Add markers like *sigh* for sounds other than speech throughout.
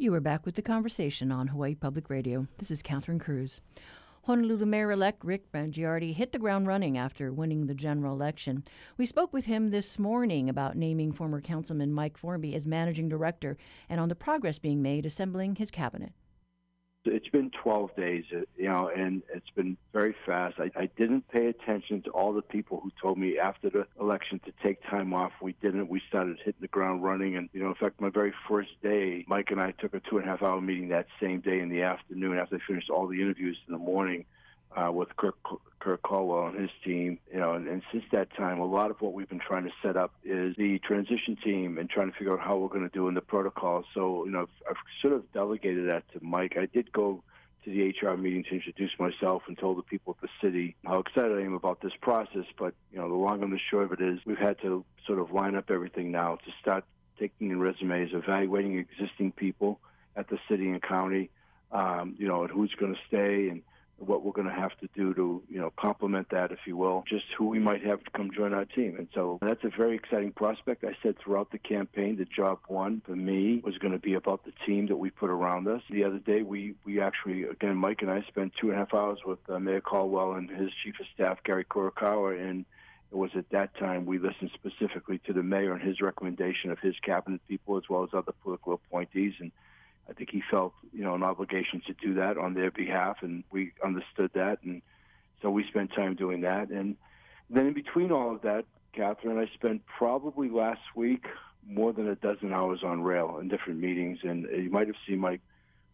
You are back with the conversation on Hawaii Public Radio. This is Catherine Cruz. Honolulu Mayor elect Rick Blangiardi hit the ground running after winning the general election. We spoke with him this morning about naming former Councilman Mike Formby as managing director and on the progress being made assembling his cabinet. It's been 12 days, uh, you know, and it's been very fast. I, I didn't pay attention to all the people who told me after the election to take time off. We didn't. We started hitting the ground running. And, you know, in fact, my very first day, Mike and I took a two and a half hour meeting that same day in the afternoon after I finished all the interviews in the morning uh, with Kirk, Kirk Caldwell and his team. You know, and, and since that time, a lot of what we've been trying to set up is the transition team and trying to figure out how we're going to do in the protocol. So, you know, I've, I've sort of delegated that to Mike. I did go to the HR meeting to introduce myself and told the people at the city how excited I am about this process. But, you know, the long and the short of it is we've had to sort of line up everything now to start taking in resumes, evaluating existing people at the city and county, um, you know, and who's going to stay and what we're going to have to do to, you know, complement that, if you will, just who we might have to come join our team. And so that's a very exciting prospect. I said throughout the campaign that job one for me was going to be about the team that we put around us. The other day, we, we actually, again, Mike and I spent two and a half hours with uh, Mayor Caldwell and his chief of staff, Gary Kurokawa, and it was at that time we listened specifically to the mayor and his recommendation of his cabinet people as well as other political appointees. And I think he felt, you know, an obligation to do that on their behalf, and we understood that, and so we spent time doing that. And then in between all of that, Catherine, I spent probably last week more than a dozen hours on rail in different meetings, and you might have seen my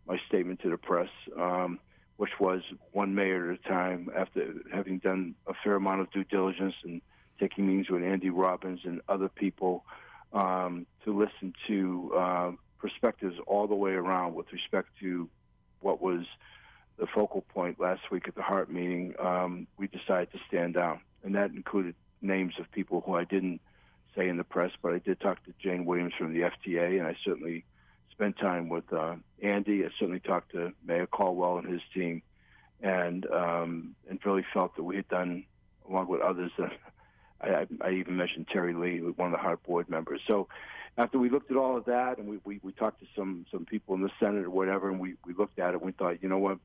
my statement to the press, um, which was one mayor at a time. After having done a fair amount of due diligence and taking meetings with Andy Robbins and other people um, to listen to um, perspectives all the way around with respect to what was the focal point last week at the HART meeting, um, we decided to stand down. And that included names of people who I didn't say in the press, but I did talk to Jane Williams from the FTA, and I certainly spent time with uh, Andy. I certainly talked to Mayor Caldwell and his team, and um, and really felt that we had done, along with others, *laughs* uh, I, I even mentioned Terry Lee, one of the HART board members. So after we looked at all of that and we, we, we talked to some, some people in the Senate or whatever, and we, we looked at it, and we thought, you know what,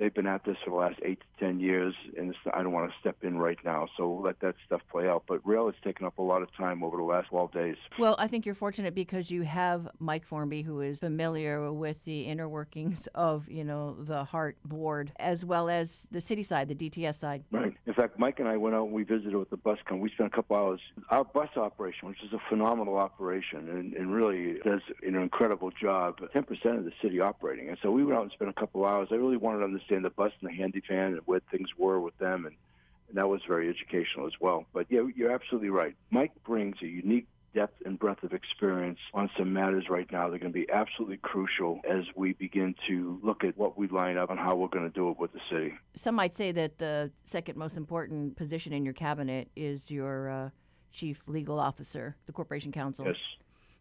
they've been at this for the last eight to ten years, and I don't want to step in right now. So we'll let that stuff play out. But rail has taken up a lot of time over the last 12 days. Well, I think you're fortunate because you have Mike Formby, who is familiar with the inner workings of you know the HART Board as well as the city side, the DTS side. Right. In fact, Mike and I went out and we visited with the bus company. We spent a couple hours. Our bus operation, which is a phenomenal operation and, and really does an incredible job. 10% of the city operating, and so we went out and spent a couple hours. I really wanted to understand understand the bus and the Handi-Van and where things were with them, and, and that was very educational as well. But yeah, you're absolutely right. Mike brings a unique depth and breadth of experience on some matters right now that are going to be absolutely crucial as we begin to look at what we line up and how we're going to do it with the city. Some might say that the second most important position in your cabinet is your uh, chief legal officer, the corporation counsel. Yes.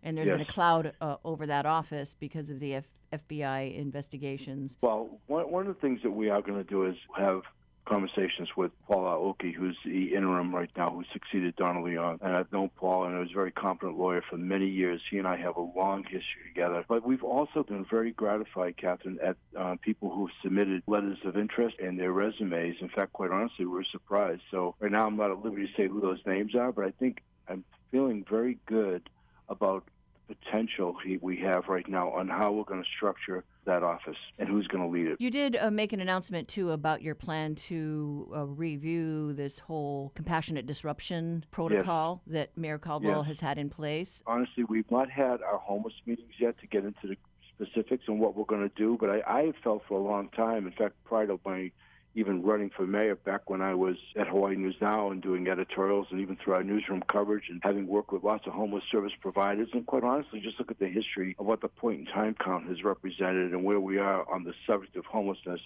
And there's yes. been a cloud uh, over that office because of the FBI investigations. Well, one, one of the things that we are going to do is have conversations with Paul Aoki, who's the interim right now, who succeeded Donna Leong. And I've known Paul, and he was a very competent lawyer for many years. He and I have a long history together. But we've also been very gratified, Catherine, at uh, people who've submitted letters of interest and their resumes. In fact, quite honestly, we're surprised. So right now, I'm not at liberty to say who those names are, but I think I'm feeling very good about potential he, we have right now on how we're going to structure that office and who's going to lead it. You did uh, make an announcement too about your plan to uh, review this whole compassionate disruption protocol yes. that Mayor Caldwell yes. has had in place. Honestly, we've not had our homeless meetings yet to get into the specifics on what we're going to do, but I, I have felt for a long time, in fact, prior to my even running for mayor back when I was at Hawaii News Now and doing editorials and even through our newsroom coverage and having worked with lots of homeless service providers. And quite honestly, just look at the history of what the point in time count has represented and where we are on the subject of homelessness,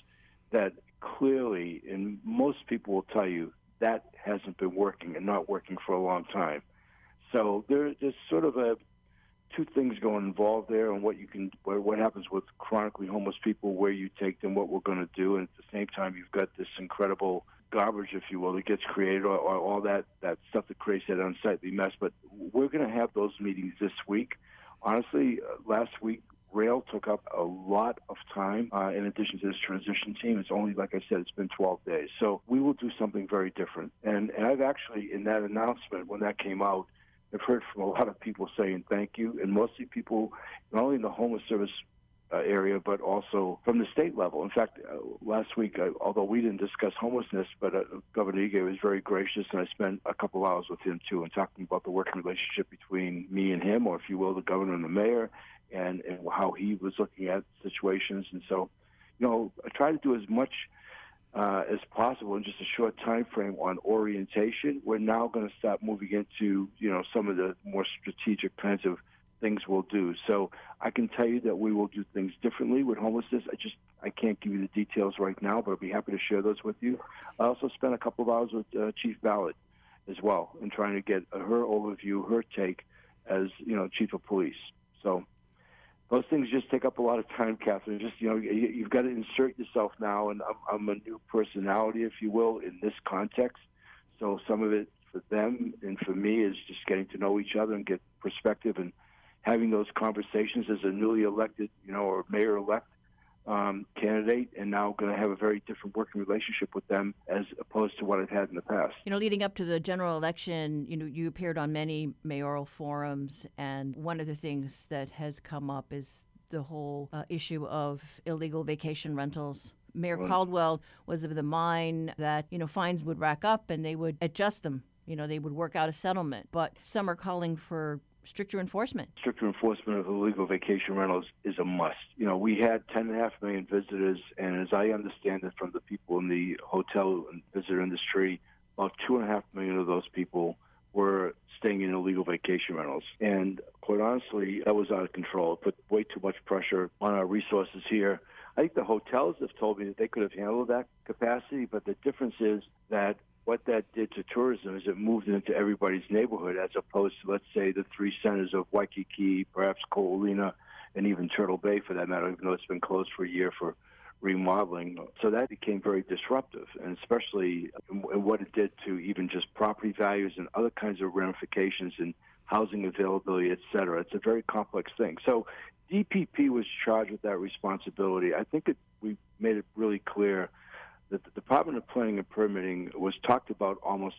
that clearly, and most people will tell you, that hasn't been working and not working for a long time. So there, there's sort of a two things going involved there and what you can what happens with chronically homeless people where you take them what we're going to do and at the same time you've got this incredible garbage if you will that gets created or, or all that that stuff that creates that unsightly mess but we're going to have those meetings this week honestly uh, last week rail took up a lot of time uh, in addition to this transition team. It's only, like I said, it's been 12 days. So we will do something very different. And, and I've actually, in that announcement, when that came out, I've heard from a lot of people saying thank you, and mostly people, not only in the homeless service uh, area, but also from the state level. In fact, uh, last week, uh, although we didn't discuss homelessness, but uh, Governor Ige was very gracious, and I spent a couple hours with him too, and talking about the working relationship between me and him, or if you will, the governor and the mayor, and, and how he was looking at situations. And so, you know, I try to do as much uh, as possible in just a short time frame on orientation. We're now going to start moving into, you know, some of the more strategic kinds of things we'll do. So I can tell you that we will do things differently with homelessness. I just I can't give you the details right now, but I'll be happy to share those with you. I also spent a couple of hours with uh, Chief Ballard as well in trying to get her overview, her take as you know chief of police. So those things just take up a lot of time, Catherine. Just you know, you, have got to insert yourself now, and I'm, I'm a new personality, if you will, in this context. So some of it for them and for me is just getting to know each other and get perspective and having those conversations as a newly elected, you know, or mayor-elect um, candidate, and now going to have a very different working relationship with them as opposed to what I've had in the past. You know, leading up to the general election, you know, you appeared on many mayoral forums, and one of the things that has come up is the whole uh, issue of illegal vacation rentals. Mayor right. Caldwell was of the mind that you know fines would rack up and they would adjust them. You know, they would work out a settlement. But some are calling for stricter enforcement? Stricter enforcement of illegal vacation rentals is a must. You know, we had 10.5 million visitors, and as I understand it from the people in the hotel and visitor industry, about 2.5 million of those people were staying in illegal vacation rentals. And quite honestly, that was out of control. It put way too much pressure on our resources here. I think the hotels have told me that they could have handled that capacity, but the difference is that what that did to tourism is it moved into everybody's neighborhood as opposed to, let's say, the three centers of Waikiki, perhaps Ko Olina, and even Turtle Bay for that matter, even though it's been closed for a year for remodeling. So that became very disruptive, and especially in what it did to even just property values and other kinds of ramifications in housing availability, et cetera. It's a very complex thing. So DPP was charged with that responsibility. I think it, we made it really clear that the Department of Planning and Permitting was talked about almost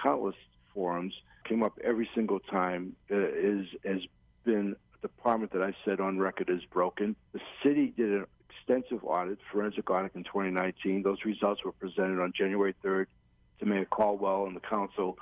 countless forums, came up every single time, uh, is has been a department that I said on record is broken. The city did an extensive audit, forensic audit in 2019. Those results were presented on January 3rd to Mayor Caldwell and the council.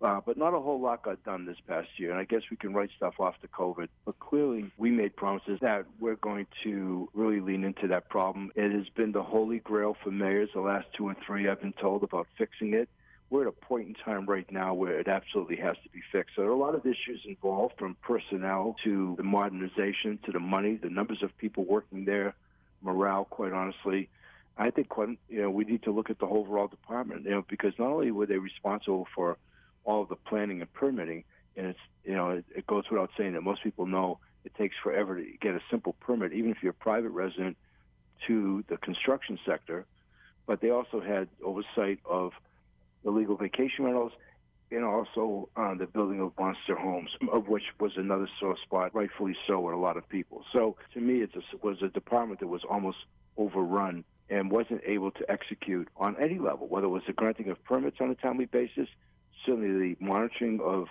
Uh, but not a whole lot got done this past year, and I guess we can write stuff off to COVID. But clearly, we made promises that we're going to really lean into that problem. It has been the holy grail for mayors the last two and three. I've been told about fixing it. We're at a point in time right now where it absolutely has to be fixed. So there are a lot of issues involved, from personnel to the modernization to the money, the numbers of people working there, morale. Quite honestly, I think you know we need to look at the overall department. You know, because not only were they responsible for all of the planning and permitting. And it's you know it, it goes without saying that most people know it takes forever to get a simple permit, even if you're a private resident, to the construction sector. But they also had oversight of illegal vacation rentals and also uh, the building of monster homes, of which was another sore spot, rightfully so, with a lot of people. So to me, it was a department that was almost overrun and wasn't able to execute on any level, whether it was the granting of permits on a timely basis, certainly the monitoring of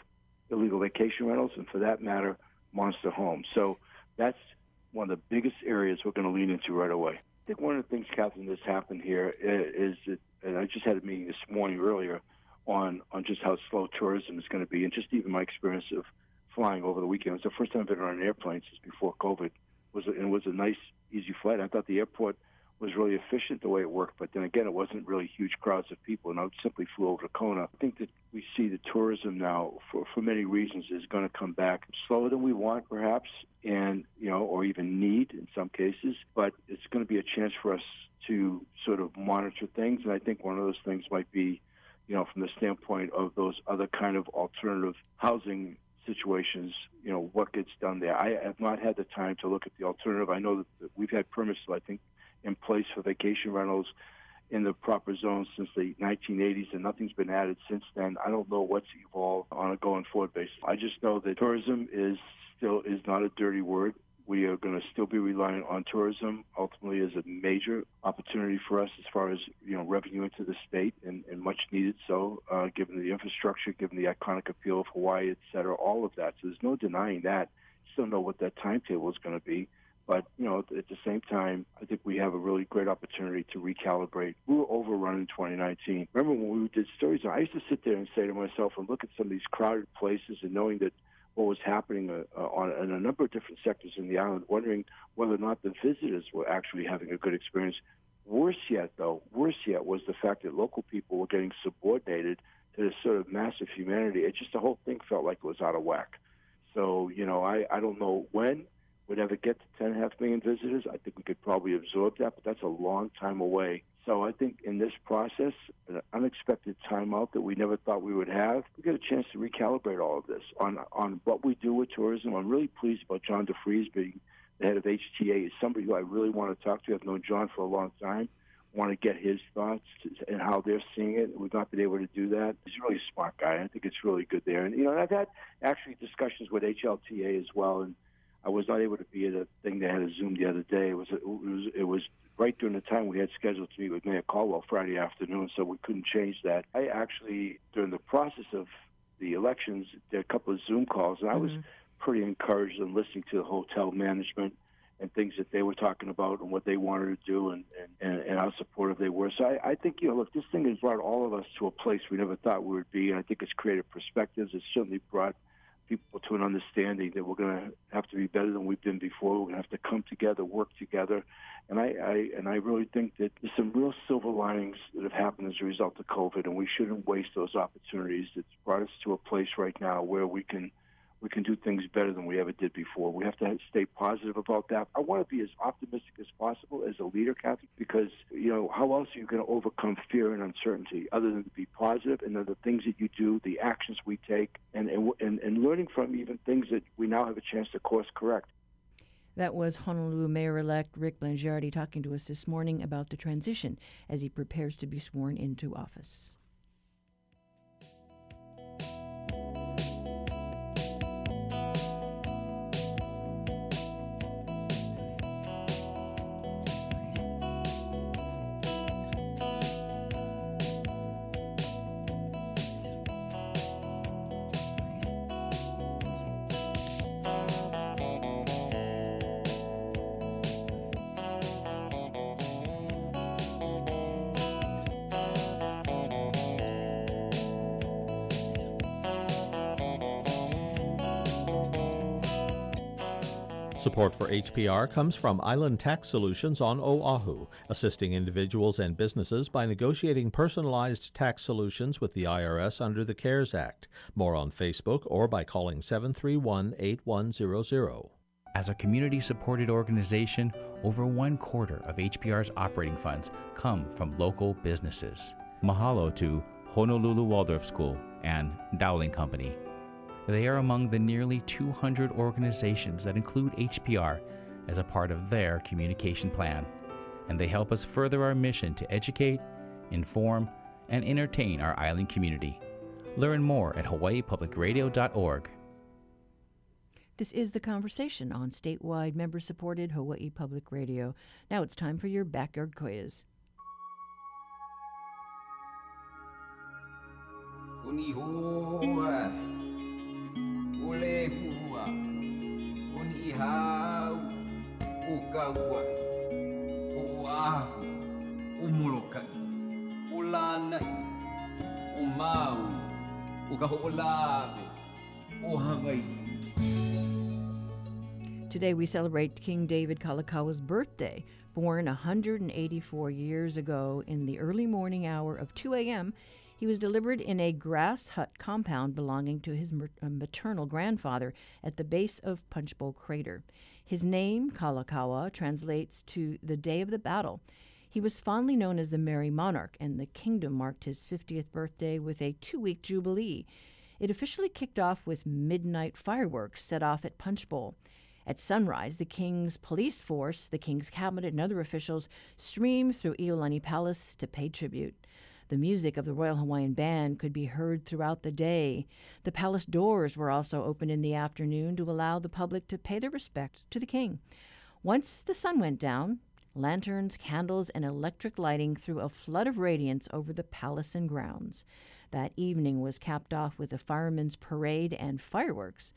illegal vacation rentals, and for that matter, monster homes. So that's one of the biggest areas we're going to lean into right away. I think one of the things, Catherine, that's happened here eh, is that, and I just had a meeting this morning earlier on on just how slow tourism is going to be, and just even my experience of flying over the weekend. It was the first time I've been on an airplane since before COVID. It was a, and it was a nice, easy flight. I thought the airport was really efficient the way it worked. But then again, it wasn't really huge crowds of people, and I simply flew over to Kona. I think that we see the tourism now, for for many reasons, is going to come back slower than we want, perhaps, and you know, or even need in some cases. But it's going to be a chance for us to sort of monitor things, and I think one of those things might be, you know, from the standpoint of those other kind of alternative housing situations, you know, what gets done there. I have not had the time to look at the alternative. I know that we've had permits, I think, in place for vacation rentals in the proper zones since the 1980s, and nothing's been added since then. I don't know what's evolved on a going forward basis. I just know that tourism is still is not a dirty word. We are going to still be relying on tourism ultimately as a major opportunity for us as far as you know revenue into the state and, and much needed so, uh, given the infrastructure, given the iconic appeal of Hawaii, et cetera, all of that. So there's no denying that. Still know what that timetable is going to be. But you know, at the same time, I think we have a really great opportunity to recalibrate. We were overrun in 2019. Remember when we did stories? I used to sit there and say to myself and look at some of these crowded places and knowing that what was happening uh, on in a number of different sectors in the island, wondering whether or not the visitors were actually having a good experience. Worse yet, though, worse yet was the fact that local people were getting subordinated to this sort of massive humanity. It just the whole thing felt like it was out of whack. So you know, I I don't know when would ever get to 10.5 million visitors. I think we could probably absorb that, but that's a long time away. So I think in this process, an unexpected timeout that we never thought we would have, we get a chance to recalibrate all of this on on what we do with tourism. I'm really pleased about John DeFries being the head of HTA. He's somebody who I really want to talk to. I've known John for a long time. Want to get his thoughts and how they're seeing it. We've not been able to do that. He's a really smart guy. I think it's really good there. And you know, and I've had actually discussions with HLTA as well, and I was not able to be at a thing they had a Zoom the other day. It was it was it was right during the time we had scheduled to meet with Mayor Caldwell Friday afternoon, so we couldn't change that. I actually during the process of the elections did a couple of Zoom calls, and I was mm-hmm. pretty encouraged in listening to the hotel management and things that they were talking about and what they wanted to do and, and, and how supportive they were. So I, I think, you know, look, this thing has brought all of us to a place we never thought we would be. And I think it's created perspectives. It's certainly brought people to an understanding that we're going to have to be better than we've been before. We're going to have to come together, work together, and I, I and I really think that there's some real silver linings that have happened as a result of COVID, and we shouldn't waste those opportunities. It's brought us to a place right now where we can we can do things better than we ever did before. We have to stay positive about that. I want to be as optimistic as possible as a leader, Kathy, because you know how else are you going to overcome fear and uncertainty other than to be positive and then the things that you do, the actions we take, and and and learning from even things that we now have a chance to course correct. That was Honolulu Mayor-elect Rick Blangiardi talking to us this morning about the transition as he prepares to be sworn into office. Support for HPR comes from Island Tax Solutions on Oahu, assisting individuals and businesses by negotiating personalized tax solutions with the IRS under the CARES Act. More on Facebook or by calling 731 8100. As a community supported organization, over one quarter of HPR's operating funds come from local businesses. Mahalo to Honolulu Waldorf School and Dowling Company. They are among the nearly 200 organizations that include HPR as a part of their communication plan, and they help us further our mission to educate, inform, and entertain our island community. Learn more at hawaiipublicradio.org. This is the conversation on statewide member supported Hawaii Public Radio. Now it's time for your backyard quiz. Today we celebrate King David Kalakaua's birthday. Born 184 years ago in the early morning hour of 2 a.m., he was delivered in a grass hut compound belonging to his uh, maternal grandfather at the base of Punchbowl Crater. His name, Kalakaua, translates to the day of the battle. He was fondly known as the Merry Monarch, and the kingdom marked his 50th birthday with a two week jubilee. It officially kicked off with midnight fireworks set off at Punchbowl. At sunrise, the king's police force, the king's cabinet, and other officials streamed through Iolani Palace to pay tribute. The music of the Royal Hawaiian Band could be heard throughout the day. The palace doors were also open in the afternoon to allow the public to pay their respects to the king. Once the sun went down, lanterns, candles, and electric lighting threw a flood of radiance over the palace and grounds. That evening was capped off with a firemen's parade and fireworks.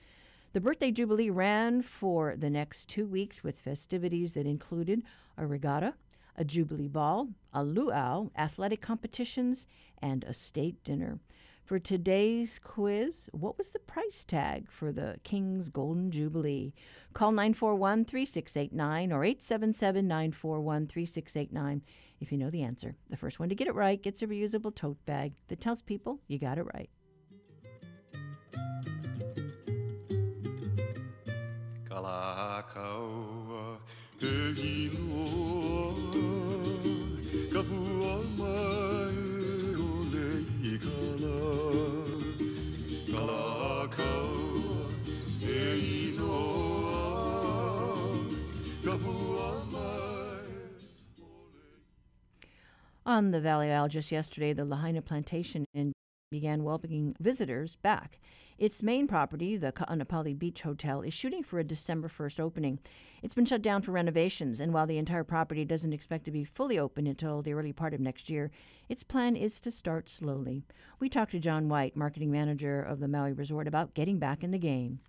The birthday jubilee ran for the next two weeks with festivities that included a regatta, a jubilee ball, a luau, athletic competitions, and a state dinner. For today's quiz, what was the price tag for the King's Golden Jubilee? Call 941 3689 or 877 941 3689 if you know the answer. The first one to get it right gets a reusable tote bag that tells people you got it right. Kalakaua On the Valley Isle just yesterday, the Lahaina Plantation began welcoming visitors back. Its main property, the Ka'anapali Beach Hotel, is shooting for a December 1st opening. It's been shut down for renovations, and while the entire property doesn't expect to be fully open until the early part of next year, its plan is to start slowly. We talked to John White, marketing manager of the Maui Resort, about getting back in the game.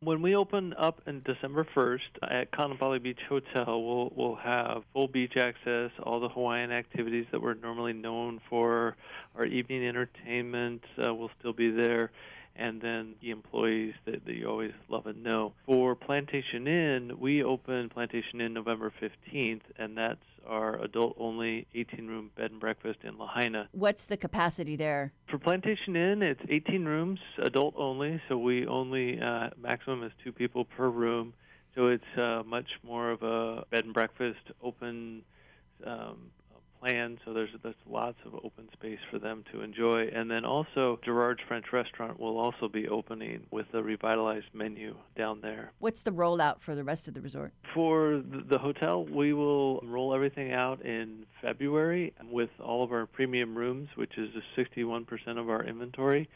When we open up on December 1st at Kaanapali Beach Hotel, we'll we'll have full beach access, all the Hawaiian activities that we're normally known for, our evening entertainment uh, will still be there, and then the employees that, that you always love and know. For Plantation Inn, we open Plantation Inn November 15th, and that's our adult-only 18-room bed and breakfast in Lahaina. What's the capacity there? For Plantation Inn, it's 18 rooms, adult only, so we only uh, maximum is two people per room. So it's uh, much more of a bed and breakfast, open um, plan. So there's there's lots of open space for them to enjoy. And then also Gerard's French Restaurant will also be opening with a revitalized menu down there. What's the rollout for the rest of the resort? For the, the hotel, we will roll everything out in February with all of our premium rooms, which is 61% of our inventory.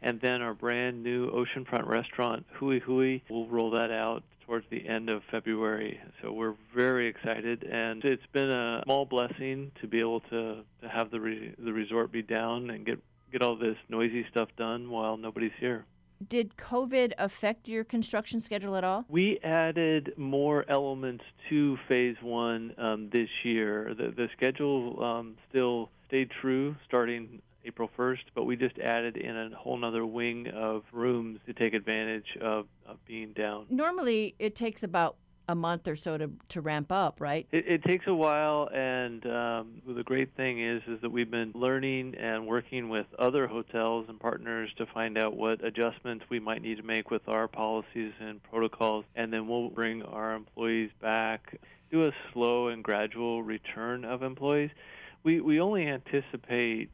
And then our brand new oceanfront restaurant, Hui Hui, we'll roll that out towards the end of February. So we're very excited, and it's been a small blessing to be able to, to have the re, the resort be down and get get all this noisy stuff done while nobody's here. Did COVID affect your construction schedule at all? We added more elements to phase one um, this year. The, the schedule um, still stayed true starting April 1st, but we just added in a whole other wing of rooms to take advantage of, of being down. Normally, it takes about a month or so to, to ramp up, right? It, it takes a while, and um, the great thing is is that we've been learning and working with other hotels and partners to find out what adjustments we might need to make with our policies and protocols, and then we'll bring our employees back, do a slow and gradual return of employees. We we only anticipate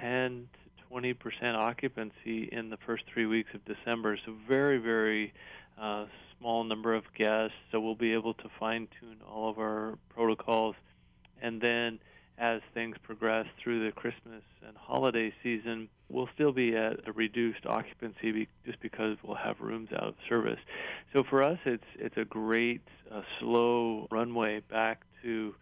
10 to 20 percent occupancy in the first three weeks of December, so very very uh, small number of guests, so we'll be able to fine tune all of our protocols. And then as things progress through the Christmas and holiday season, we'll still be at a reduced occupancy be, just because we'll have rooms out of service. So for us, it's it's a great uh, slow runway back to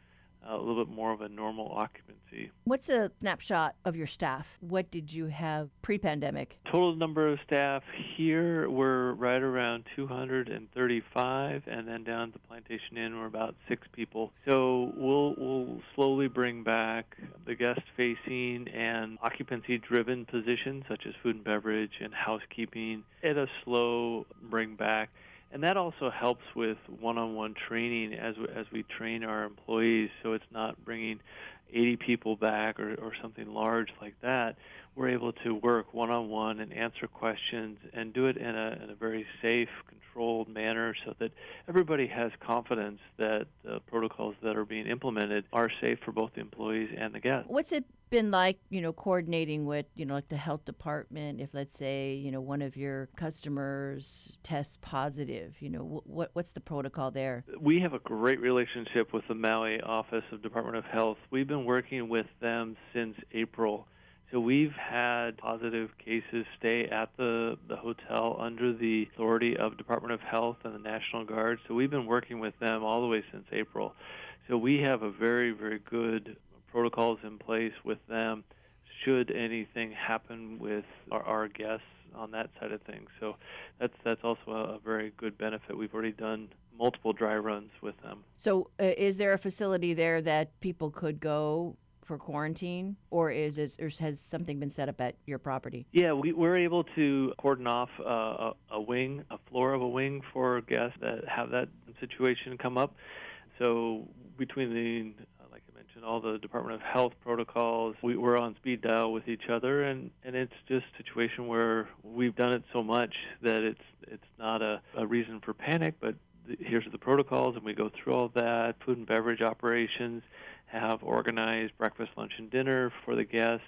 a little bit more of a normal occupancy. What's a snapshot of your staff? What did you have pre pandemic? Total number of staff here, we're right around 235, and then down at the Plantation Inn, we're about six people. So we'll, we'll slowly bring back the guest facing and occupancy driven positions such as food and beverage and housekeeping at a slow bring back and that also helps with one-on-one training as we, as we train our employees so it's not bringing 80 people back or, or something large like that we're able to work one-on-one and answer questions and do it in a, in a very safe controlled manner so that everybody has confidence that the protocols that are being implemented are safe for both the employees and the guests What's it been like, you know, coordinating with, you know, like the health department if let's say, you know, one of your customers tests positive, you know, what what's the protocol there? we have a great relationship with the Maui Office of Department of Health. We've been working with them since April. So we've had positive cases stay at the, the hotel under the authority of Department of Health and the National Guard. So we've been working with them all the way since April. So we have a very, very good protocols in place with them should anything happen with our, our guests on that side of things. So that's that's also a, very good benefit. We've already done multiple dry runs with them. So, uh, is there a facility there that people could go for quarantine, or is it, or has something been set up at your property? Yeah, we, we're able to cordon off uh, a, a wing, a floor of a wing for guests that have that situation come up. So between the like I mentioned, all the Department of Health protocols. We, we're on speed dial with each other, and, and it's just a situation where we've done it so much that it's it's not a, a reason for panic, but the, here's the protocols, and we go through all that. Food and beverage operations have organized breakfast, lunch, and dinner for the guest,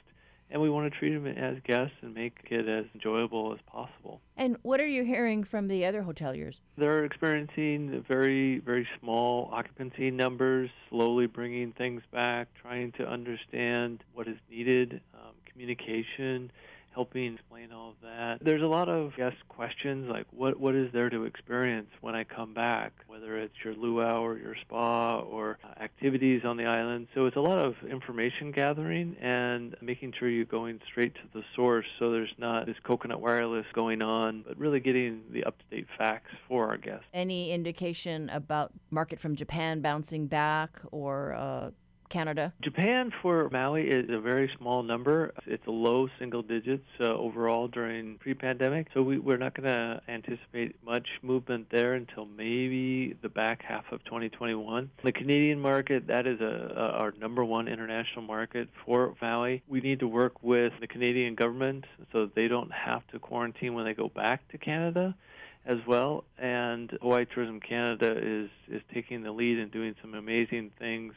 and we want to treat them as guests and make it as enjoyable as possible. And what are you hearing from the other hoteliers? They're experiencing very, very small occupancy numbers, slowly bringing things back, trying to understand what is needed, um, communication, helping explain all of that. There's a lot of guest questions like what what is there to experience when I come back, whether it's your luau or your spa or uh, activities on the island. So it's a lot of information gathering and making sure you're going straight to the source so there's not this coconut wireless going on, but really getting the up-to-date facts for our guests. Any indication about market from Japan bouncing back or uh, Canada? Japan for Maui is a very small number. It's a low single digits uh, overall during pre-pandemic. So we, we're not going to anticipate much movement there until maybe the back half of 2021. The Canadian market, that is a, a, our number one international market for Maui. We need to work with the Canadian government so they don't have to quarantine when they go back to Canada as well. And Hawaii Tourism Canada is is taking the lead and doing some amazing things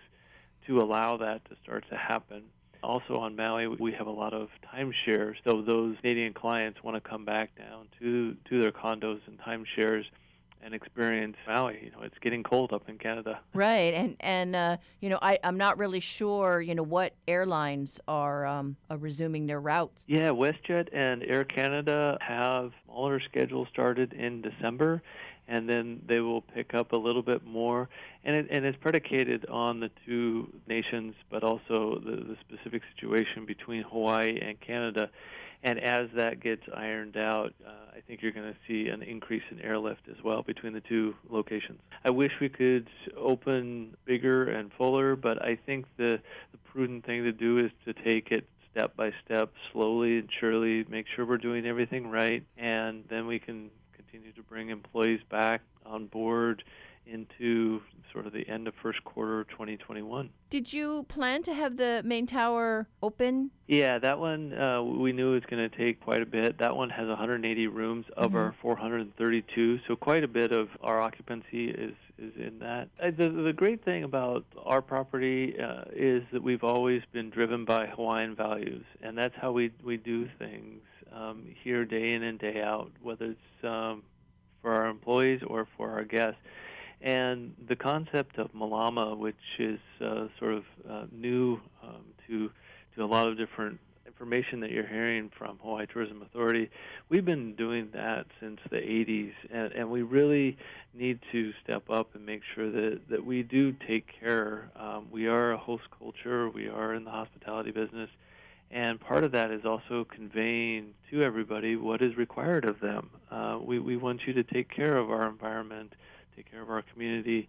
to allow that to start to happen. Also on Maui, we have a lot of timeshares. So those Canadian clients want to come back down to to their condos and timeshares and experience Maui. You know, it's getting cold up in Canada. Right, and and uh, you know, I I'm not really sure. You know, what airlines are um, are resuming their routes. Yeah, WestJet and Air Canada have smaller schedules started in December, and then they will pick up a little bit more. And, it, and it's predicated on the two nations, but also the, the specific situation between Hawaii and Canada. And as that gets ironed out, uh, I think you're going to see an increase in airlift as well between the two locations. I wish we could open bigger and fuller, but I think the, the prudent thing to do is to take it step by step, slowly and surely, make sure we're doing everything right, and then we can continue to bring employees back on board into sort of the end of first quarter 2021. Did you plan to have the main tower open? Yeah, that one uh, we knew was going to take quite a bit. That one has 180 rooms of Mhm. our 432, so quite a bit of our occupancy is is in that. Uh, the the great thing about our property uh, is that we've always been driven by Hawaiian values, and that's how we we do things um, here day in and day out, whether it's um, for our employees or for our guests. And the concept of Malama, which is uh, sort of uh, new um, to to a lot of different information that you're hearing from Hawaii Tourism Authority, we've been doing that since the 80s, and, and we really need to step up and make sure that, that we do take care. Um, we are a host culture, we are in the hospitality business, and part of that is also conveying to everybody what is required of them. Uh, we, we want you to take care of our environment, take care of our community,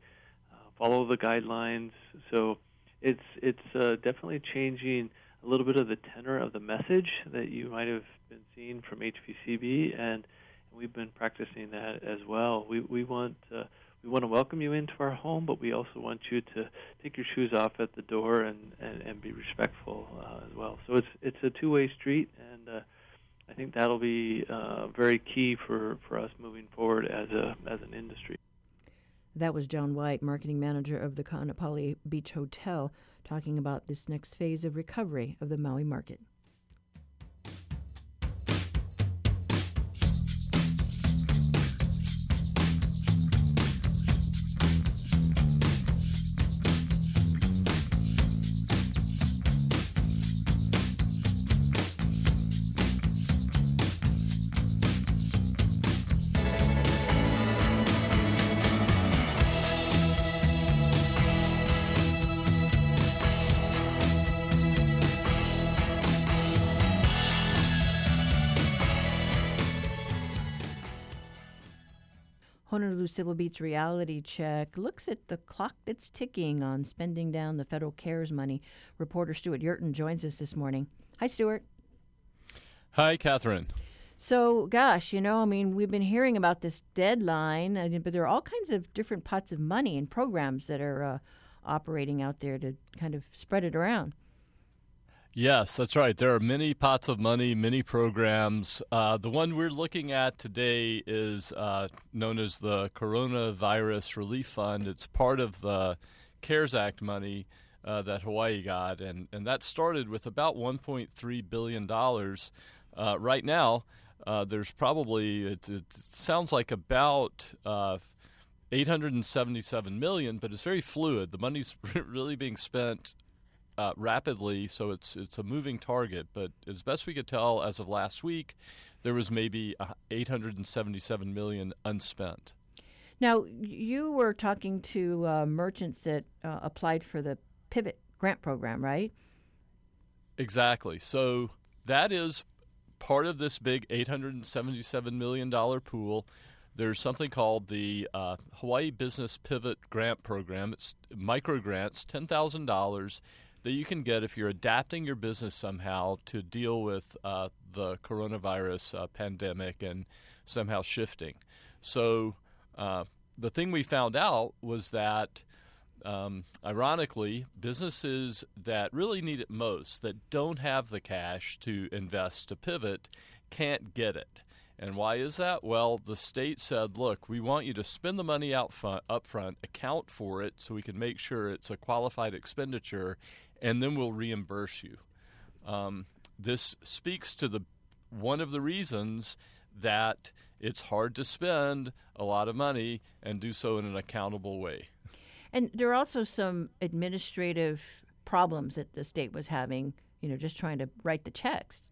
uh, follow the guidelines. So it's it's uh, definitely changing a little bit of the tenor of the message that you might have been seeing from HVCB, and we've been practicing that as well. We we want we want to welcome you into our home, but we also want you to take your shoes off at the door and and, and be respectful uh, as well. So it's it's a two-way street, and uh, I think that'll be uh, very key for for us moving forward as a as an industry. That was John White, marketing manager of the Kaanapali Beach Hotel, talking about this next phase of recovery of the Maui market. Civil Beat's reality check looks at the clock that's ticking on spending down the federal CARES money. Reporter Stewart Yerton joins us this morning. Hi, Stewart. Hi, Catherine. So, gosh, you know, I mean, we've been hearing about this deadline, I mean, but there are all kinds of different pots of money and programs that are uh, operating out there to kind of spread it around. Yes, that's right. There are many pots of money, many programs. Uh, the one we're looking at today is uh, known as the Coronavirus Relief Fund. It's part of the CARES Act money uh, that Hawaii got, and, and that started with about $1.3 billion. Uh, right now, uh, there's probably, it, it, sounds like about uh, 877 million, but it's very fluid. The money's *laughs* really being spent uh, rapidly, so it's it's a moving target. But as best we could tell, as of last week, there was maybe 877 million unspent. Now, you were talking to uh, merchants that uh, applied for the Pivot grant program, right? Exactly. So that is part of this big $877 million pool. There's something called the uh, Hawaii Business Pivot Grant Program. It's micro grants, $10,000 that you can get if you're adapting your business somehow to deal with uh, the coronavirus uh, pandemic and somehow shifting. So, uh, the thing we found out was that, um, ironically, businesses that really need it most, that don't have the cash to invest to pivot, can't get it. And why is that? Well, the state said, look, we want you to spend the money out front, up front, account for it so we can make sure it's a qualified expenditure, and then we'll reimburse you. Um, this speaks to the one of the reasons that it's hard to spend a lot of money and do so in an accountable way. And there are also some administrative problems that the state was having, you know, just trying to write the checks.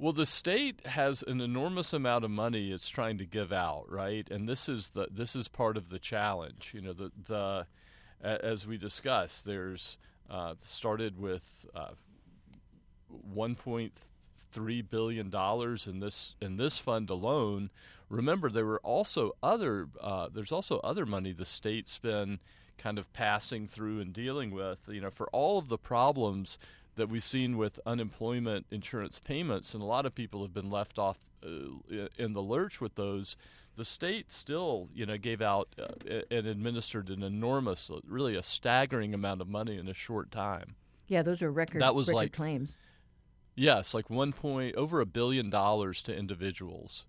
Well, the state has an enormous amount of money it's trying to give out, right? And this is the this is part of the challenge. You know, the the as we discussed, there's uh, started with uh, 1.3 billion dollars in this in this fund alone. Remember, there were also other uh, there's also other money the state's been kind of passing through and dealing with. You know, for all of the problems that we've seen with unemployment insurance payments, and a lot of people have been left off uh, in the lurch with those the state still, you know, gave out uh, and administered an enormous, uh, really a staggering amount of money in a short time. Yeah, those are record. That was record like claims. Yes, like one point over a billion dollars to individuals.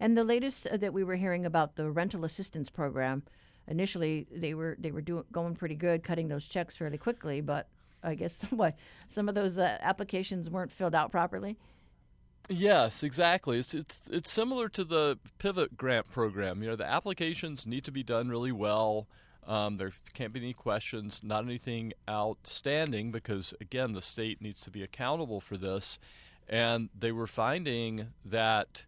And the latest uh, that we were hearing about the rental assistance program, initially they were they were doing going pretty good, cutting those checks fairly quickly, but I guess *laughs* what some of those uh, applications weren't filled out properly. Yes, exactly. It's it's it's similar to the Pivot Grant program. You know, the applications need to be done really well. Um, there can't be any questions, not anything outstanding, because again, the state needs to be accountable for this. And they were finding that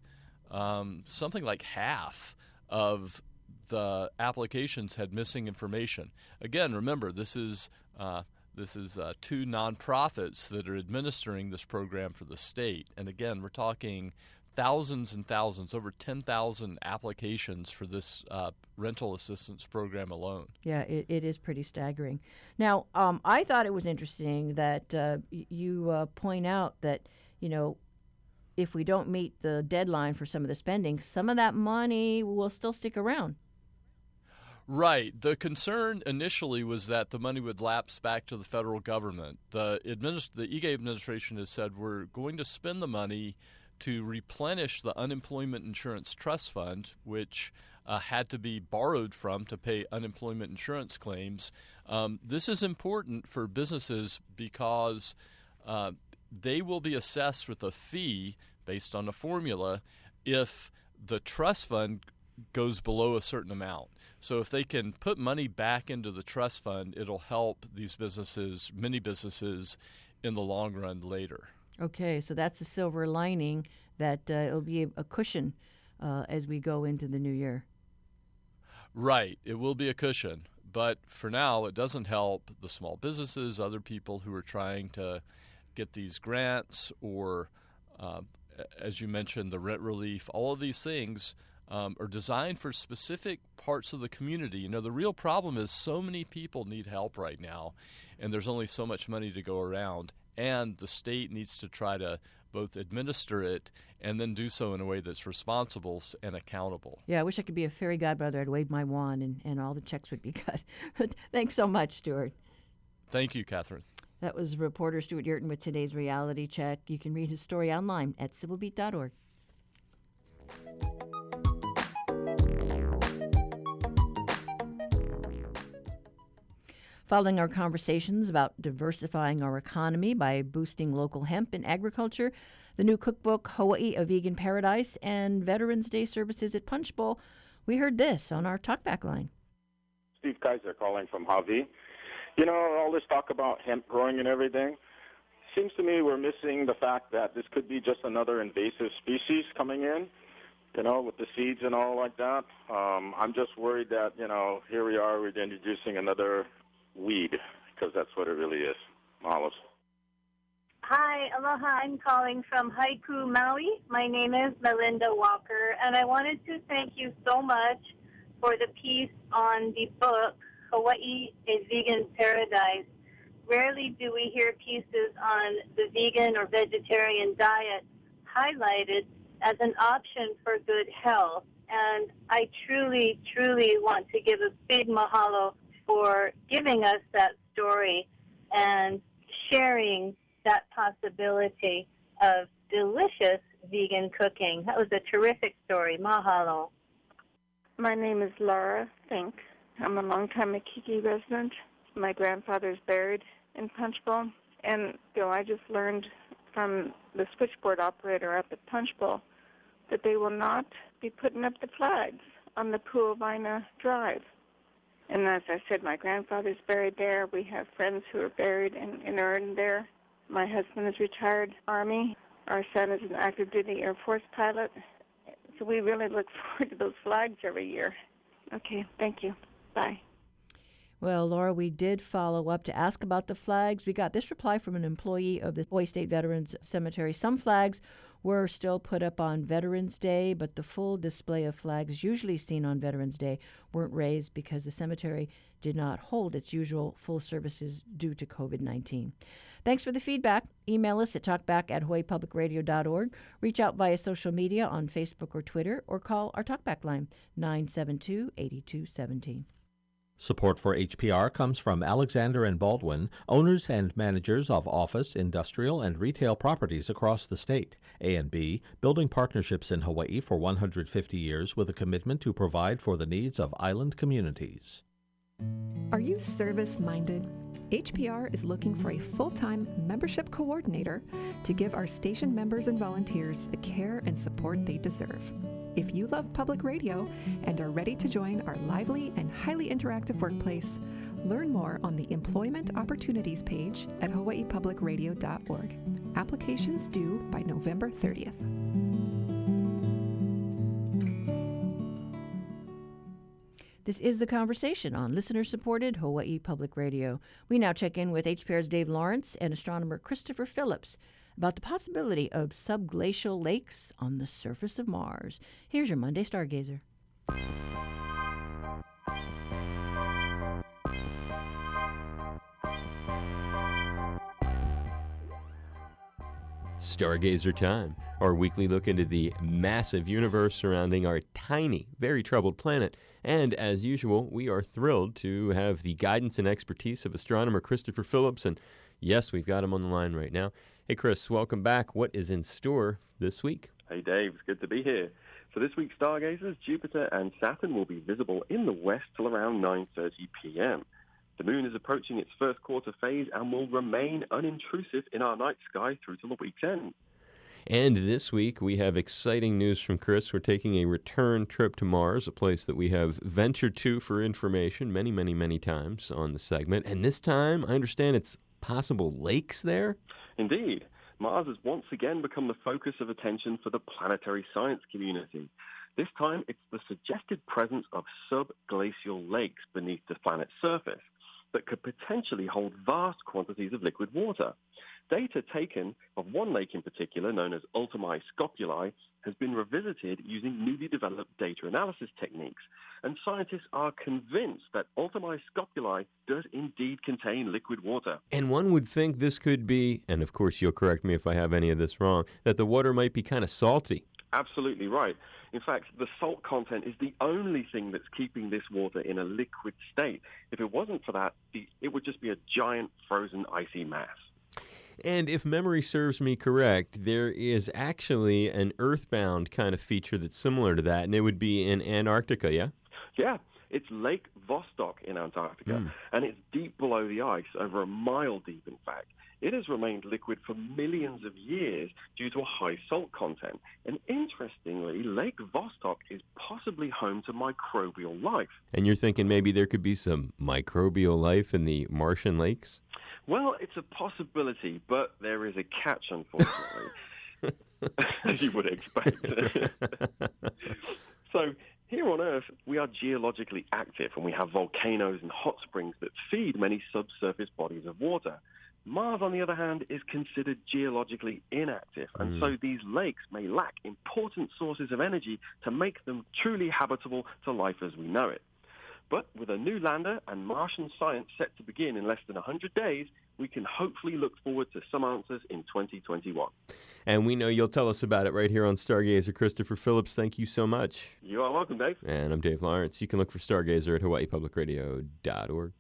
um, something like half of the applications had missing information. Again, remember, this is uh, this is uh, two nonprofits that are administering this program for the state. And again, we're talking thousands and thousands, over 10,000 applications for this uh, rental assistance program alone. Yeah, it, it is pretty staggering. Now, um, I thought it was interesting that uh, you uh, point out that, you know, if we don't meet the deadline for some of the spending, some of that money will still stick around. Right. The concern initially was that the money would lapse back to the federal government. The, administ- the Ige administration has said we're going to spend the money to replenish the unemployment insurance trust fund, which uh, had to be borrowed from to pay unemployment insurance claims. Um, this is important for businesses because uh, they will be assessed with a fee based on a formula if the trust fund goes below a certain amount. So if they can put money back into the trust fund, it'll help these businesses, many businesses, in the long run later. Okay, so that's a silver lining that uh, it'll be a, a cushion uh, as we go into the new year. Right, it will be a cushion, but for now, it doesn't help the small businesses, other people who are trying to get these grants, or uh, as you mentioned, the rent relief. All of these things um, are designed for specific parts of the community. You know, the real problem is so many people need help right now, and there's only so much money to go around, and the state needs to try to both administer it and then do so in a way that's responsible and accountable. Yeah, I wish I could be a fairy godmother. I'd wave my wand and, and all the checks would be *laughs* cut. But Thanks so much, Stewart. Thank you, Catherine. That was reporter Stewart Yerton with today's reality check. You can read his story online at civilbeat.org. Following our conversations about diversifying our economy by boosting local hemp and agriculture, the new cookbook, Hawaii, a Vegan Paradise, and Veterans Day services at Punch Bowl, we heard this on our talkback line. Steve Kaiser calling from Hawi. You know, all this talk about hemp growing and everything, seems to me we're missing the fact that this could be just another invasive species coming in, you know, with the seeds and all like that. Um, I'm just worried that, you know, here we are, we're introducing another weed, because that's what it really is. Mahalo. Hi, aloha. I'm calling from Haiku, Maui. My name is Melinda Walker, and I wanted to thank you so much for the piece on the book, Hawaii, a Vegan Paradise. Rarely do we hear pieces on the vegan or vegetarian diet highlighted as an option for good health. And I truly, truly want to give a big mahalo for giving us that story and sharing that possibility of delicious vegan cooking. That was a terrific story. Mahalo. My name is Laura Fink. I'm a longtime Makiki resident. My grandfather's buried in Punchbowl. And you know, I just learned from the switchboard operator up at Punchbowl that they will not be putting up the flags on the Puowaina Drive. And as I said, my grandfather's buried there. We have friends who are buried in, in Ern there. My husband is retired Army. Our son is an active duty Air Force pilot. So we really look *laughs* forward to those flags every year. Okay, thank you. Bye. Well, Laura, we did follow up to ask about the flags. We got this reply from an employee of the Hawaii State Veterans Cemetery. Some flags were still put up on Veterans Day, but the full display of flags usually seen on Veterans Day weren't raised because the cemetery did not hold its usual full services due to COVID 19. Thanks for the feedback. Email us at talkback at hawaiipublicradio.org. Reach out via social media on Facebook or Twitter, or call our talkback line 972 8217. Support for HPR comes from Alexander and Baldwin, owners and managers of office, industrial, and retail properties across the state. A&B, building partnerships in Hawaii for 150 years with a commitment to provide for the needs of island communities. Are you service minded? HPR is looking for a full time membership coordinator to give our station members and volunteers the care and support they deserve. If you love public radio and are ready to join our lively and highly interactive workplace, learn more on the Employment Opportunities page at hawaiipublicradio.org. Applications due by November 30th. This is the conversation on listener supported Hawaii Public Radio. We now check in with HPR's Dave Lawrence and astronomer Christopher Phillips about the possibility of subglacial lakes on the surface of Mars. Here's your Monday Stargazer. Stargazer Time, our weekly look into the massive universe surrounding our tiny, very troubled planet. And as usual, we are thrilled to have the guidance and expertise of astronomer Christopher Phillips. And yes, we've got him on the line right now. Hey, Chris, welcome back. What is in store this week? Hey, Dave. It's good to be here. So this week's stargazers, Jupiter and Saturn will be visible in the west till around 9.30 p.m. The moon is approaching its first quarter phase and will remain unintrusive in our night sky through till the week's end. And this week we have exciting news from Chris. We're taking a return trip to Mars, a place that we have ventured to for information many, many, many times on the segment. And this time, I understand it's possible lakes there? Indeed. Mars has once again become the focus of attention for the planetary science community. This time, it's the suggested presence of subglacial lakes beneath the planet's surface. that could potentially hold vast quantities of liquid water. Data taken of one lake in particular, known as Ultimi Scopuli, has been revisited using newly developed data analysis techniques, and scientists are convinced that Ultimi Scopuli does indeed contain liquid water. And one would think this could be, and of course you'll correct me if I have any of this wrong, that the water might be kind of salty. Absolutely right. In fact, the salt content is the only thing that's keeping this water in a liquid state. If it wasn't for that, it would just be a giant frozen icy mass. And if memory serves me correct, there is actually an earthbound kind of feature that's similar to that, and it would be in Antarctica, yeah? Yeah, it's Lake Vostok in Antarctica, Mm. and it's deep below the ice, over a mile deep, in fact. It has remained liquid for millions of years due to a high salt content. And interestingly, Lake Vostok is possibly home to microbial life. And you're thinking maybe there could be some microbial life in the Martian lakes? Well, it's a possibility, but there is a catch, unfortunately, *laughs* as you would expect. so, here on Earth, we are geologically active and we have volcanoes and hot springs that feed many subsurface bodies of water. Mars, on the other hand, is considered geologically inactive, and Mm. so these lakes may lack important sources of energy to make them truly habitable to life as we know it. But with a new lander and Martian science set to begin in less than 100 days, we can hopefully look forward to some answers in 2021. And we know you'll tell us about it right here on Stargazer. Christopher Phillips, thank you so much. You are welcome, Dave. And I'm Dave Lawrence. You can look for Stargazer at hawaiipublicradio.org.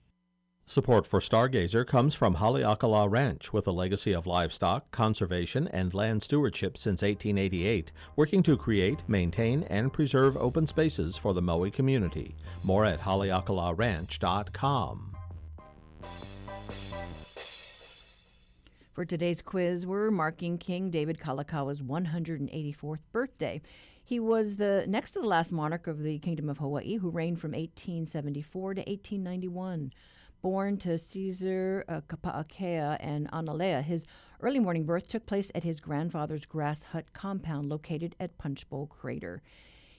Support for Stargazer comes from Haleakala Ranch, with a legacy of livestock, conservation, and land stewardship since 1888, working to create, maintain, and preserve open spaces for the Maui community. More at haleakalaranch.com. For today's quiz, we're marking King David Kalakaua 184th birthday. He was the next to the last monarch of the Kingdom of Hawaii who reigned from 1874 to 1891. Born to Caesar uh, and Analea, his early morning birth took place at his grandfather's grass hut compound located at Punchbowl Crater.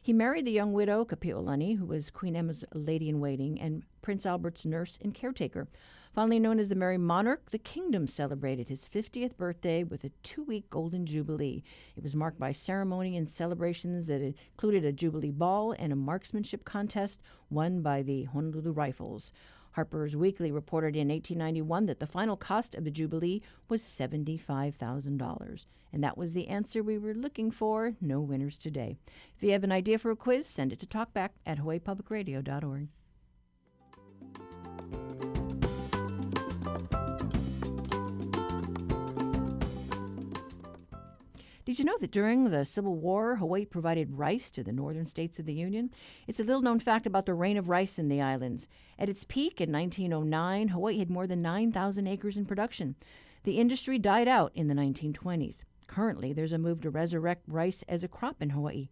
He married the young widow Kapiolani, who was Queen Emma's lady in waiting and Prince Albert's nurse and caretaker. Fondly known as the Merry Monarch, the kingdom celebrated his 50th birthday with a two week Golden Jubilee. It was marked by ceremony and celebrations that included a Jubilee Ball and a marksmanship contest won by the Honolulu Rifles. Harper's Weekly reported in 1891 that the final cost of the Jubilee was $75,000. And that was the answer we were looking for. No winners today. If you have an idea for a quiz, send it to talkback at hawaiipublicradio.org. Did you know that during the Civil War, Hawaii provided rice to the northern states of the Union? It's a little known fact about the reign of rice in the islands. At its peak in 1909, Hawaii had more than 9,000 acres in production. The industry died out in the 1920s. Currently, there's a move to resurrect rice as a crop in Hawaii.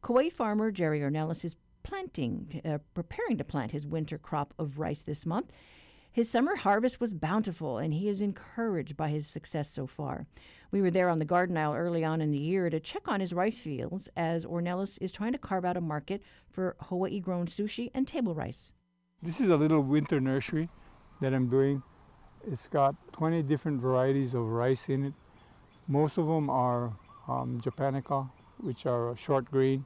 Kauai farmer Jerry Ornelas is planting, uh, preparing to plant his winter crop of rice this month. His summer harvest was bountiful, and he is encouraged by his success so far. We were there on the Garden Isle early on in the year to check on his rice fields as Ornelas is trying to carve out a market for Hawaii grown sushi and table rice. This is a little winter nursery that I'm doing. It's got 20 different varieties of rice in it. Most of them are um, japonica, which are short grain,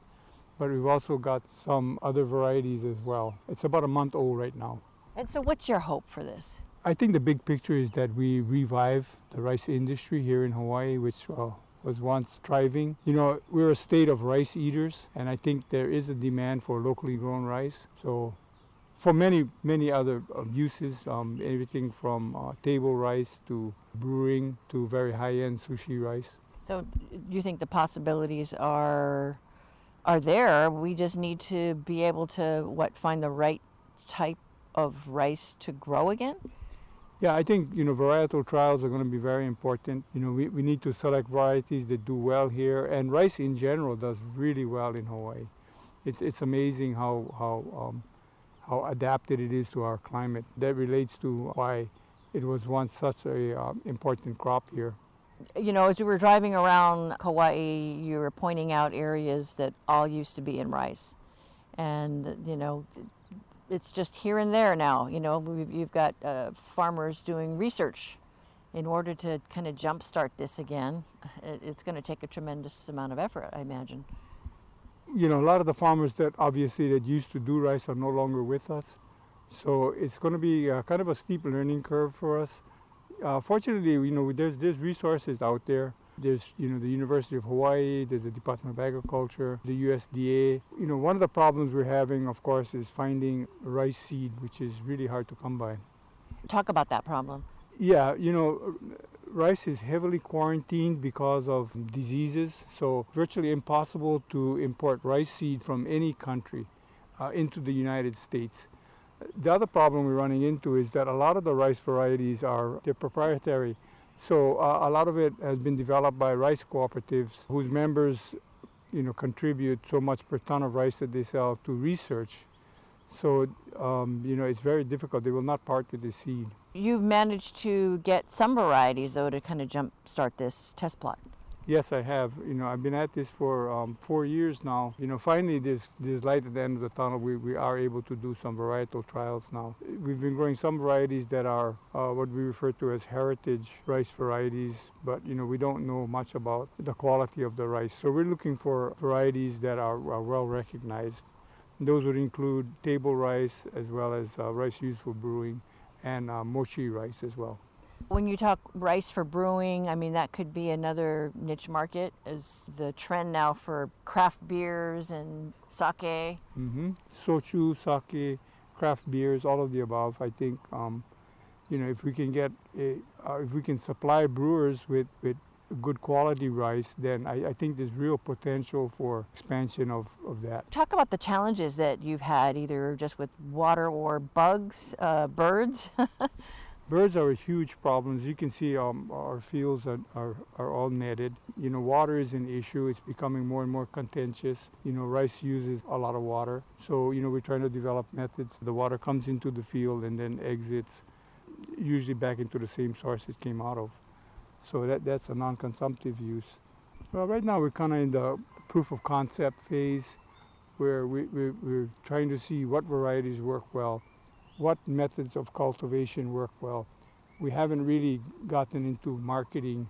but we've also got some other varieties as well. It's about a month old right now. And so, what's your hope for this? I think the big picture is that we revive the rice industry here in Hawaii, which uh, was once thriving. You know, we're a state of rice eaters, and I think there is a demand for locally grown rice. So, for many, many other uh, uses, um, everything from uh, table rice to brewing to very high-end sushi rice. So, do you think the possibilities are are there? We just need to be able to what find the right type of rice to grow again. Yeah, I think you know varietal trials are going to be very important. You know, we, we need to select varieties that do well here, and rice in general does really well in Hawaii. It's it's amazing how how um, how adapted it is to our climate. That relates to why it was once such a um, important crop here. You know, as we were driving around Kauai, you were pointing out areas that all used to be in rice, and you know, it's just here and there now. You know, we've, you've got uh, farmers doing research in order to kind of jumpstart this again. It, it's going to take a tremendous amount of effort, I imagine. You know, a lot of the farmers that obviously that used to do rice are no longer with us. So it's going to be uh, kind of a steep learning curve for us. Uh, fortunately, you know, there's there's resources out there. There's you know the University of Hawaii, there's the Department of Agriculture, the USDA. You know, one of the problems we're having, of course, is finding rice seed, which is really hard to come by. Talk about that problem. Yeah, you know, rice is heavily quarantined because of diseases, so virtually impossible to import rice seed from any country uh, into the United States. The other problem we're running into is that a lot of the rice varieties are they're proprietary. So uh, a lot of it has been developed by rice cooperatives whose members, you know, contribute so much per ton of rice that they sell to research. So um, you know, it's very difficult. They will not part with the seed. You've managed to get some varieties though to kind of jump start this test plot. Yes, I have. You know, I've been at this for um, four years now. You know, finally, this this light at the end of the tunnel, we, we are able to do some varietal trials now. We've been growing some varieties that are uh, what we refer to as heritage rice varieties, but you know, we don't know much about the quality of the rice. So we're looking for varieties that are, are well recognized. Those would include table rice as well as uh, rice used for brewing and uh, mochi rice as well. When you talk rice for brewing, I mean, that could be another niche market. Is the trend now for craft beers and sake? Mm-hmm. Shochu, sake, craft beers, all of the above. I think, um, you know, if we can get, a, uh, if we can supply brewers with, with good quality rice, then I, I, think there's real potential for expansion of, of that. Talk about the challenges that you've had, either just with water or bugs, uh, birds. *laughs* Birds are a huge problem. As you can see, um, our fields are, are, are, all netted. You know, water is an issue. It's becoming more and more contentious. You know, rice uses a lot of water. So, you know, we're trying to develop methods. The water comes into the field and then exits usually back into the same source it came out of. So that, that's a non-consumptive use. Well, right now we're kind of in the proof of concept phase where we, we, we're trying to see what varieties work well what methods of cultivation work well. We haven't really gotten into marketing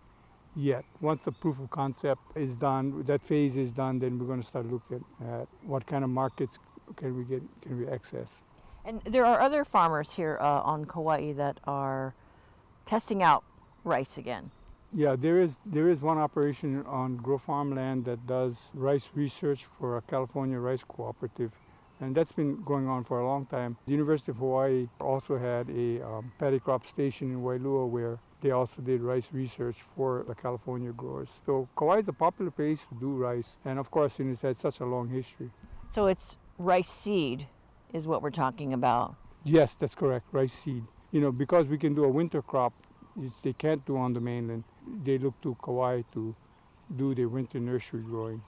yet. Once the proof of concept is done, that phase is done, then we're going to start looking at what kind of markets can we get, can we access. And there are other farmers here uh, on Kauai that are testing out rice again. Yeah, there is there is one operation on Grove Farm land that does rice research for a California rice cooperative and that's been going on for a long time. The University of Hawaii also had a um, paddy crop station in Wailua where they also did rice research for the California growers. So Kauai is a popular place to do rice, and of course, you know, it's had such a long history. So it's rice seed is what we're talking about. Yes, that's correct, rice seed. You know, because we can do a winter crop, which they can't do on the mainland, they look to Kauai to do their winter nursery growing.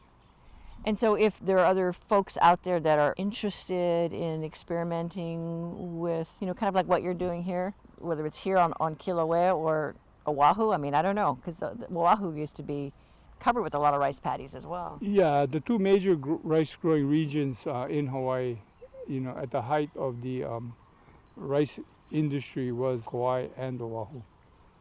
And so, if there are other folks out there that are interested in experimenting with, you know, kind of like what you're doing here, whether it's here on, on Kilauea or Oahu, I mean, I don't know, because uh, Oahu used to be covered with a lot of rice paddies as well. Yeah, the two major gr- rice growing regions uh, in Hawaii, you know, at the height of the um, rice industry was Hawaii and Oahu.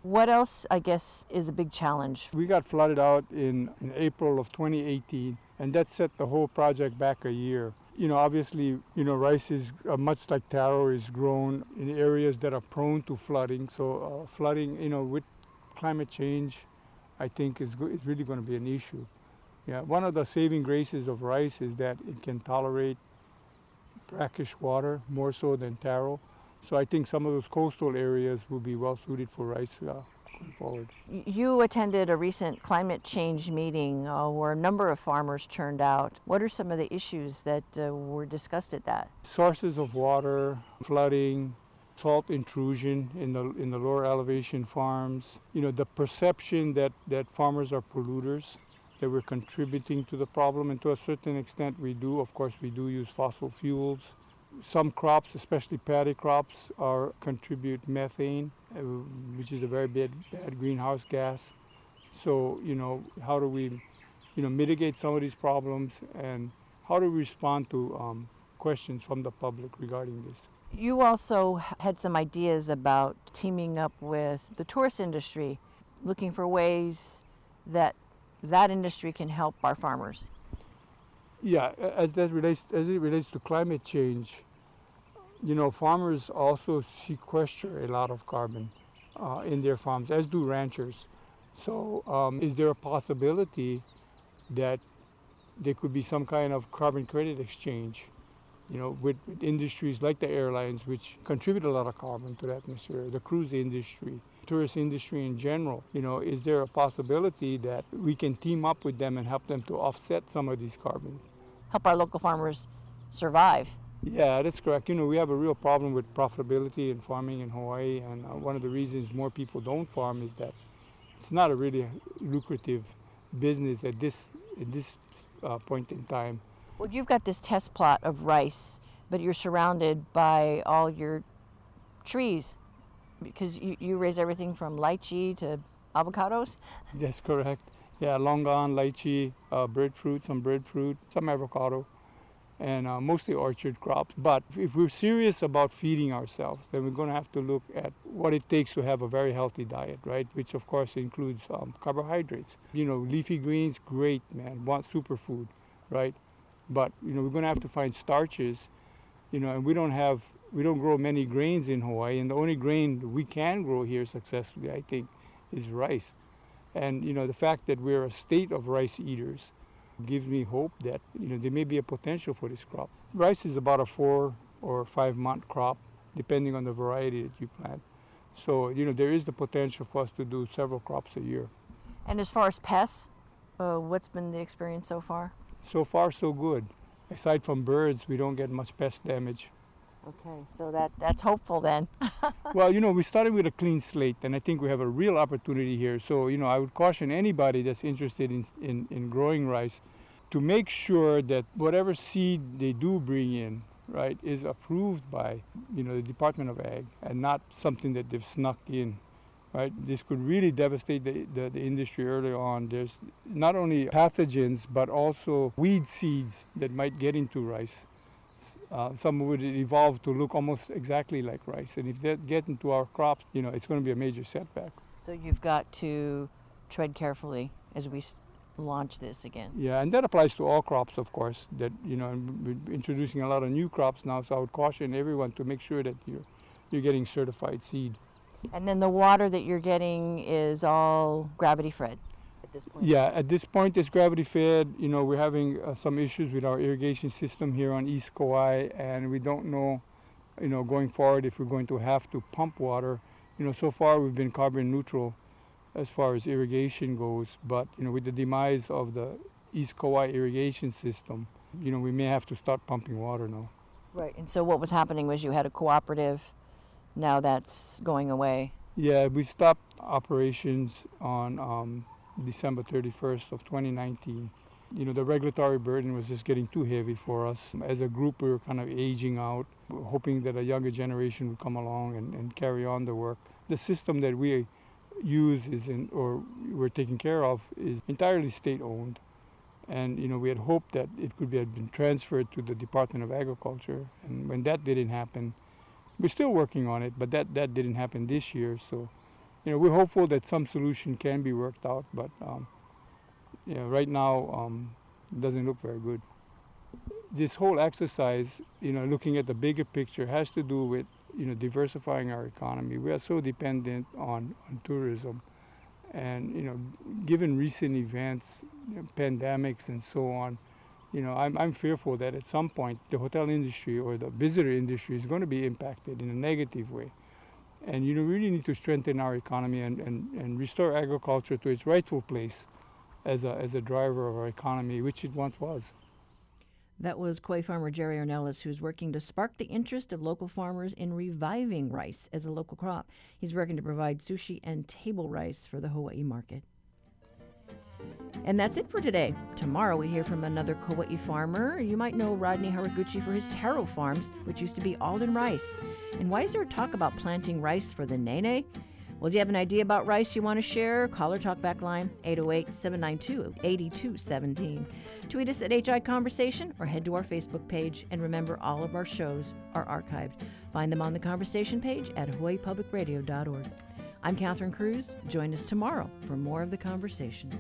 What else, I guess, is a big challenge? We got flooded out in, in April of 2018 and that set the whole project back a year. You know, obviously, you know, rice is uh, much like taro is grown in areas that are prone to flooding. So uh, flooding, you know, with climate change, I think is, is really going to be an issue. Yeah, one of the saving graces of rice is that it can tolerate brackish water more so than taro. So I think some of those coastal areas will be well suited for rice uh, forward. You attended a recent climate change meeting uh, where a number of farmers turned out. What are some of the issues that uh, were discussed at that? Sources of water, flooding, salt intrusion in the in the lower elevation farms. You know, the perception that that farmers are polluters, that we're contributing to the problem, and to a certain extent we do. Of course, we do use fossil fuels some crops, especially paddy crops, are contribute methane, uh, which is a very bad, bad greenhouse gas. So, you know, how do we, you know, mitigate some of these problems, and how do we respond to um, questions from the public regarding this. You also had some ideas about teaming up with the tourist industry, looking for ways that that industry can help our farmers. Yeah, as that relates as it relates to climate change, you know, farmers also sequester a lot of carbon uh, in their farms, as do ranchers. So, um, is there a possibility that there could be some kind of carbon credit exchange? You know, with, with industries like the airlines, which contribute a lot of carbon to the atmosphere, the cruise industry, tourist industry in general. You know, is there a possibility that we can team up with them and help them to offset some of these carbon? Help our local farmers survive. Yeah, that's correct. You know, we have a real problem with profitability in farming in Hawaii, and uh, one of the reasons more people don't farm is that it's not a really lucrative business at this at this uh, point in time. Well, you've got this test plot of rice, but you're surrounded by all your trees because you, you raise everything from lychee to avocados. That's correct. Yeah, longan, lychee, uh, breadfruit, some breadfruit, some avocado, and uh, mostly orchard crops. But if we're serious about feeding ourselves, then we're going to have to look at what it takes to have a very healthy diet, right? Which of course includes um, carbohydrates. You know, leafy greens, great, man, want superfood, right? But you know, we're going to have to find starches, you know, and we don't have, we don't grow many grains in Hawaii, and the only grain we can grow here successfully, I think, is rice. And you know, the fact that we're a state of rice eaters gives me hope that you know there may be a potential for this crop. Rice is about a four or five month crop, depending on the variety that you plant. So you know there is the potential for us to do several crops a year. And as far as pests, uh, what's been the experience so far? So far, so good. Aside from birds, we don't get much pest damage. Okay, so that that's hopeful then. *laughs* well, you know, we started with a clean slate, and I think we have a real opportunity here. So, you know, I would caution anybody that's interested in, in, in growing rice to make sure that whatever seed they do bring in, right, is approved by, you know, the Department of Ag and not something that they've snuck in. Right, this could really devastate the, the, the industry early on. There's not only pathogens, but also weed seeds that might get into rice. Uh, some would evolve to look almost exactly like rice. And if that get into our crops, you know, it's going to be a major setback. So you've got to tread carefully as we launch this again. Yeah, and that applies to all crops, of course. That you know, we're introducing a lot of new crops now, so I would caution everyone to make sure that you're you're getting certified seed. And then the water that you're getting is all gravity fed at this point. Yeah, at this point, it's gravity fed. You know, we're having uh, some issues with our irrigation system here on East Kauai, and we don't know, you know, going forward if we're going to have to pump water. You know, so far we've been carbon neutral as far as irrigation goes, but you know, with the demise of the East Kauai irrigation system, you know, we may have to start pumping water now. Right. And so what was happening was you had a cooperative. Now that's going away. Yeah, we stopped operations on um, December 31st of 2019. You know, the regulatory burden was just getting too heavy for us. As a group, we were kind of aging out, hoping that a younger generation would come along and, and carry on the work. The system that we use is in, or we're taking care of is entirely state-owned. And, you know, we had hoped that it could be, have been transferred to the Department of Agriculture. And when that didn't happen, we're still working on it, but that, that didn't happen this year. So, you know, we're hopeful that some solution can be worked out, but um, know, right now um, it doesn't look very good. This whole exercise, you know, looking at the bigger picture, has to do with you know diversifying our economy. We are so dependent on, on tourism, and you know, given recent events, you know, pandemics, and so on, you know, I'm, I'm fearful that at some point the hotel industry or the visitor industry is going to be impacted in a negative way. And you really need to strengthen our economy and, and, and restore agriculture to its rightful place as a, as a driver of our economy, which it once was. That was Kauai farmer Jerry Ornelas, who's working to spark the interest of local farmers in reviving rice as a local crop. He's working to provide sushi and table rice for the Hawaii market. And that's it for today. Tomorrow we hear from another Kauai farmer. You might know Rodney Haraguchi for his taro farms, which used to be Alden rice. And why is there talk about planting rice for the nene? Well, do you have an idea about rice you want to share? Call or talk back line 808 792 8217. Tweet us at HI Conversation or head to our Facebook page. And remember, all of our shows are archived. Find them on the conversation page at hawaiipublicradio.org. I'm Catherine Cruz. Join us tomorrow for more of the conversation.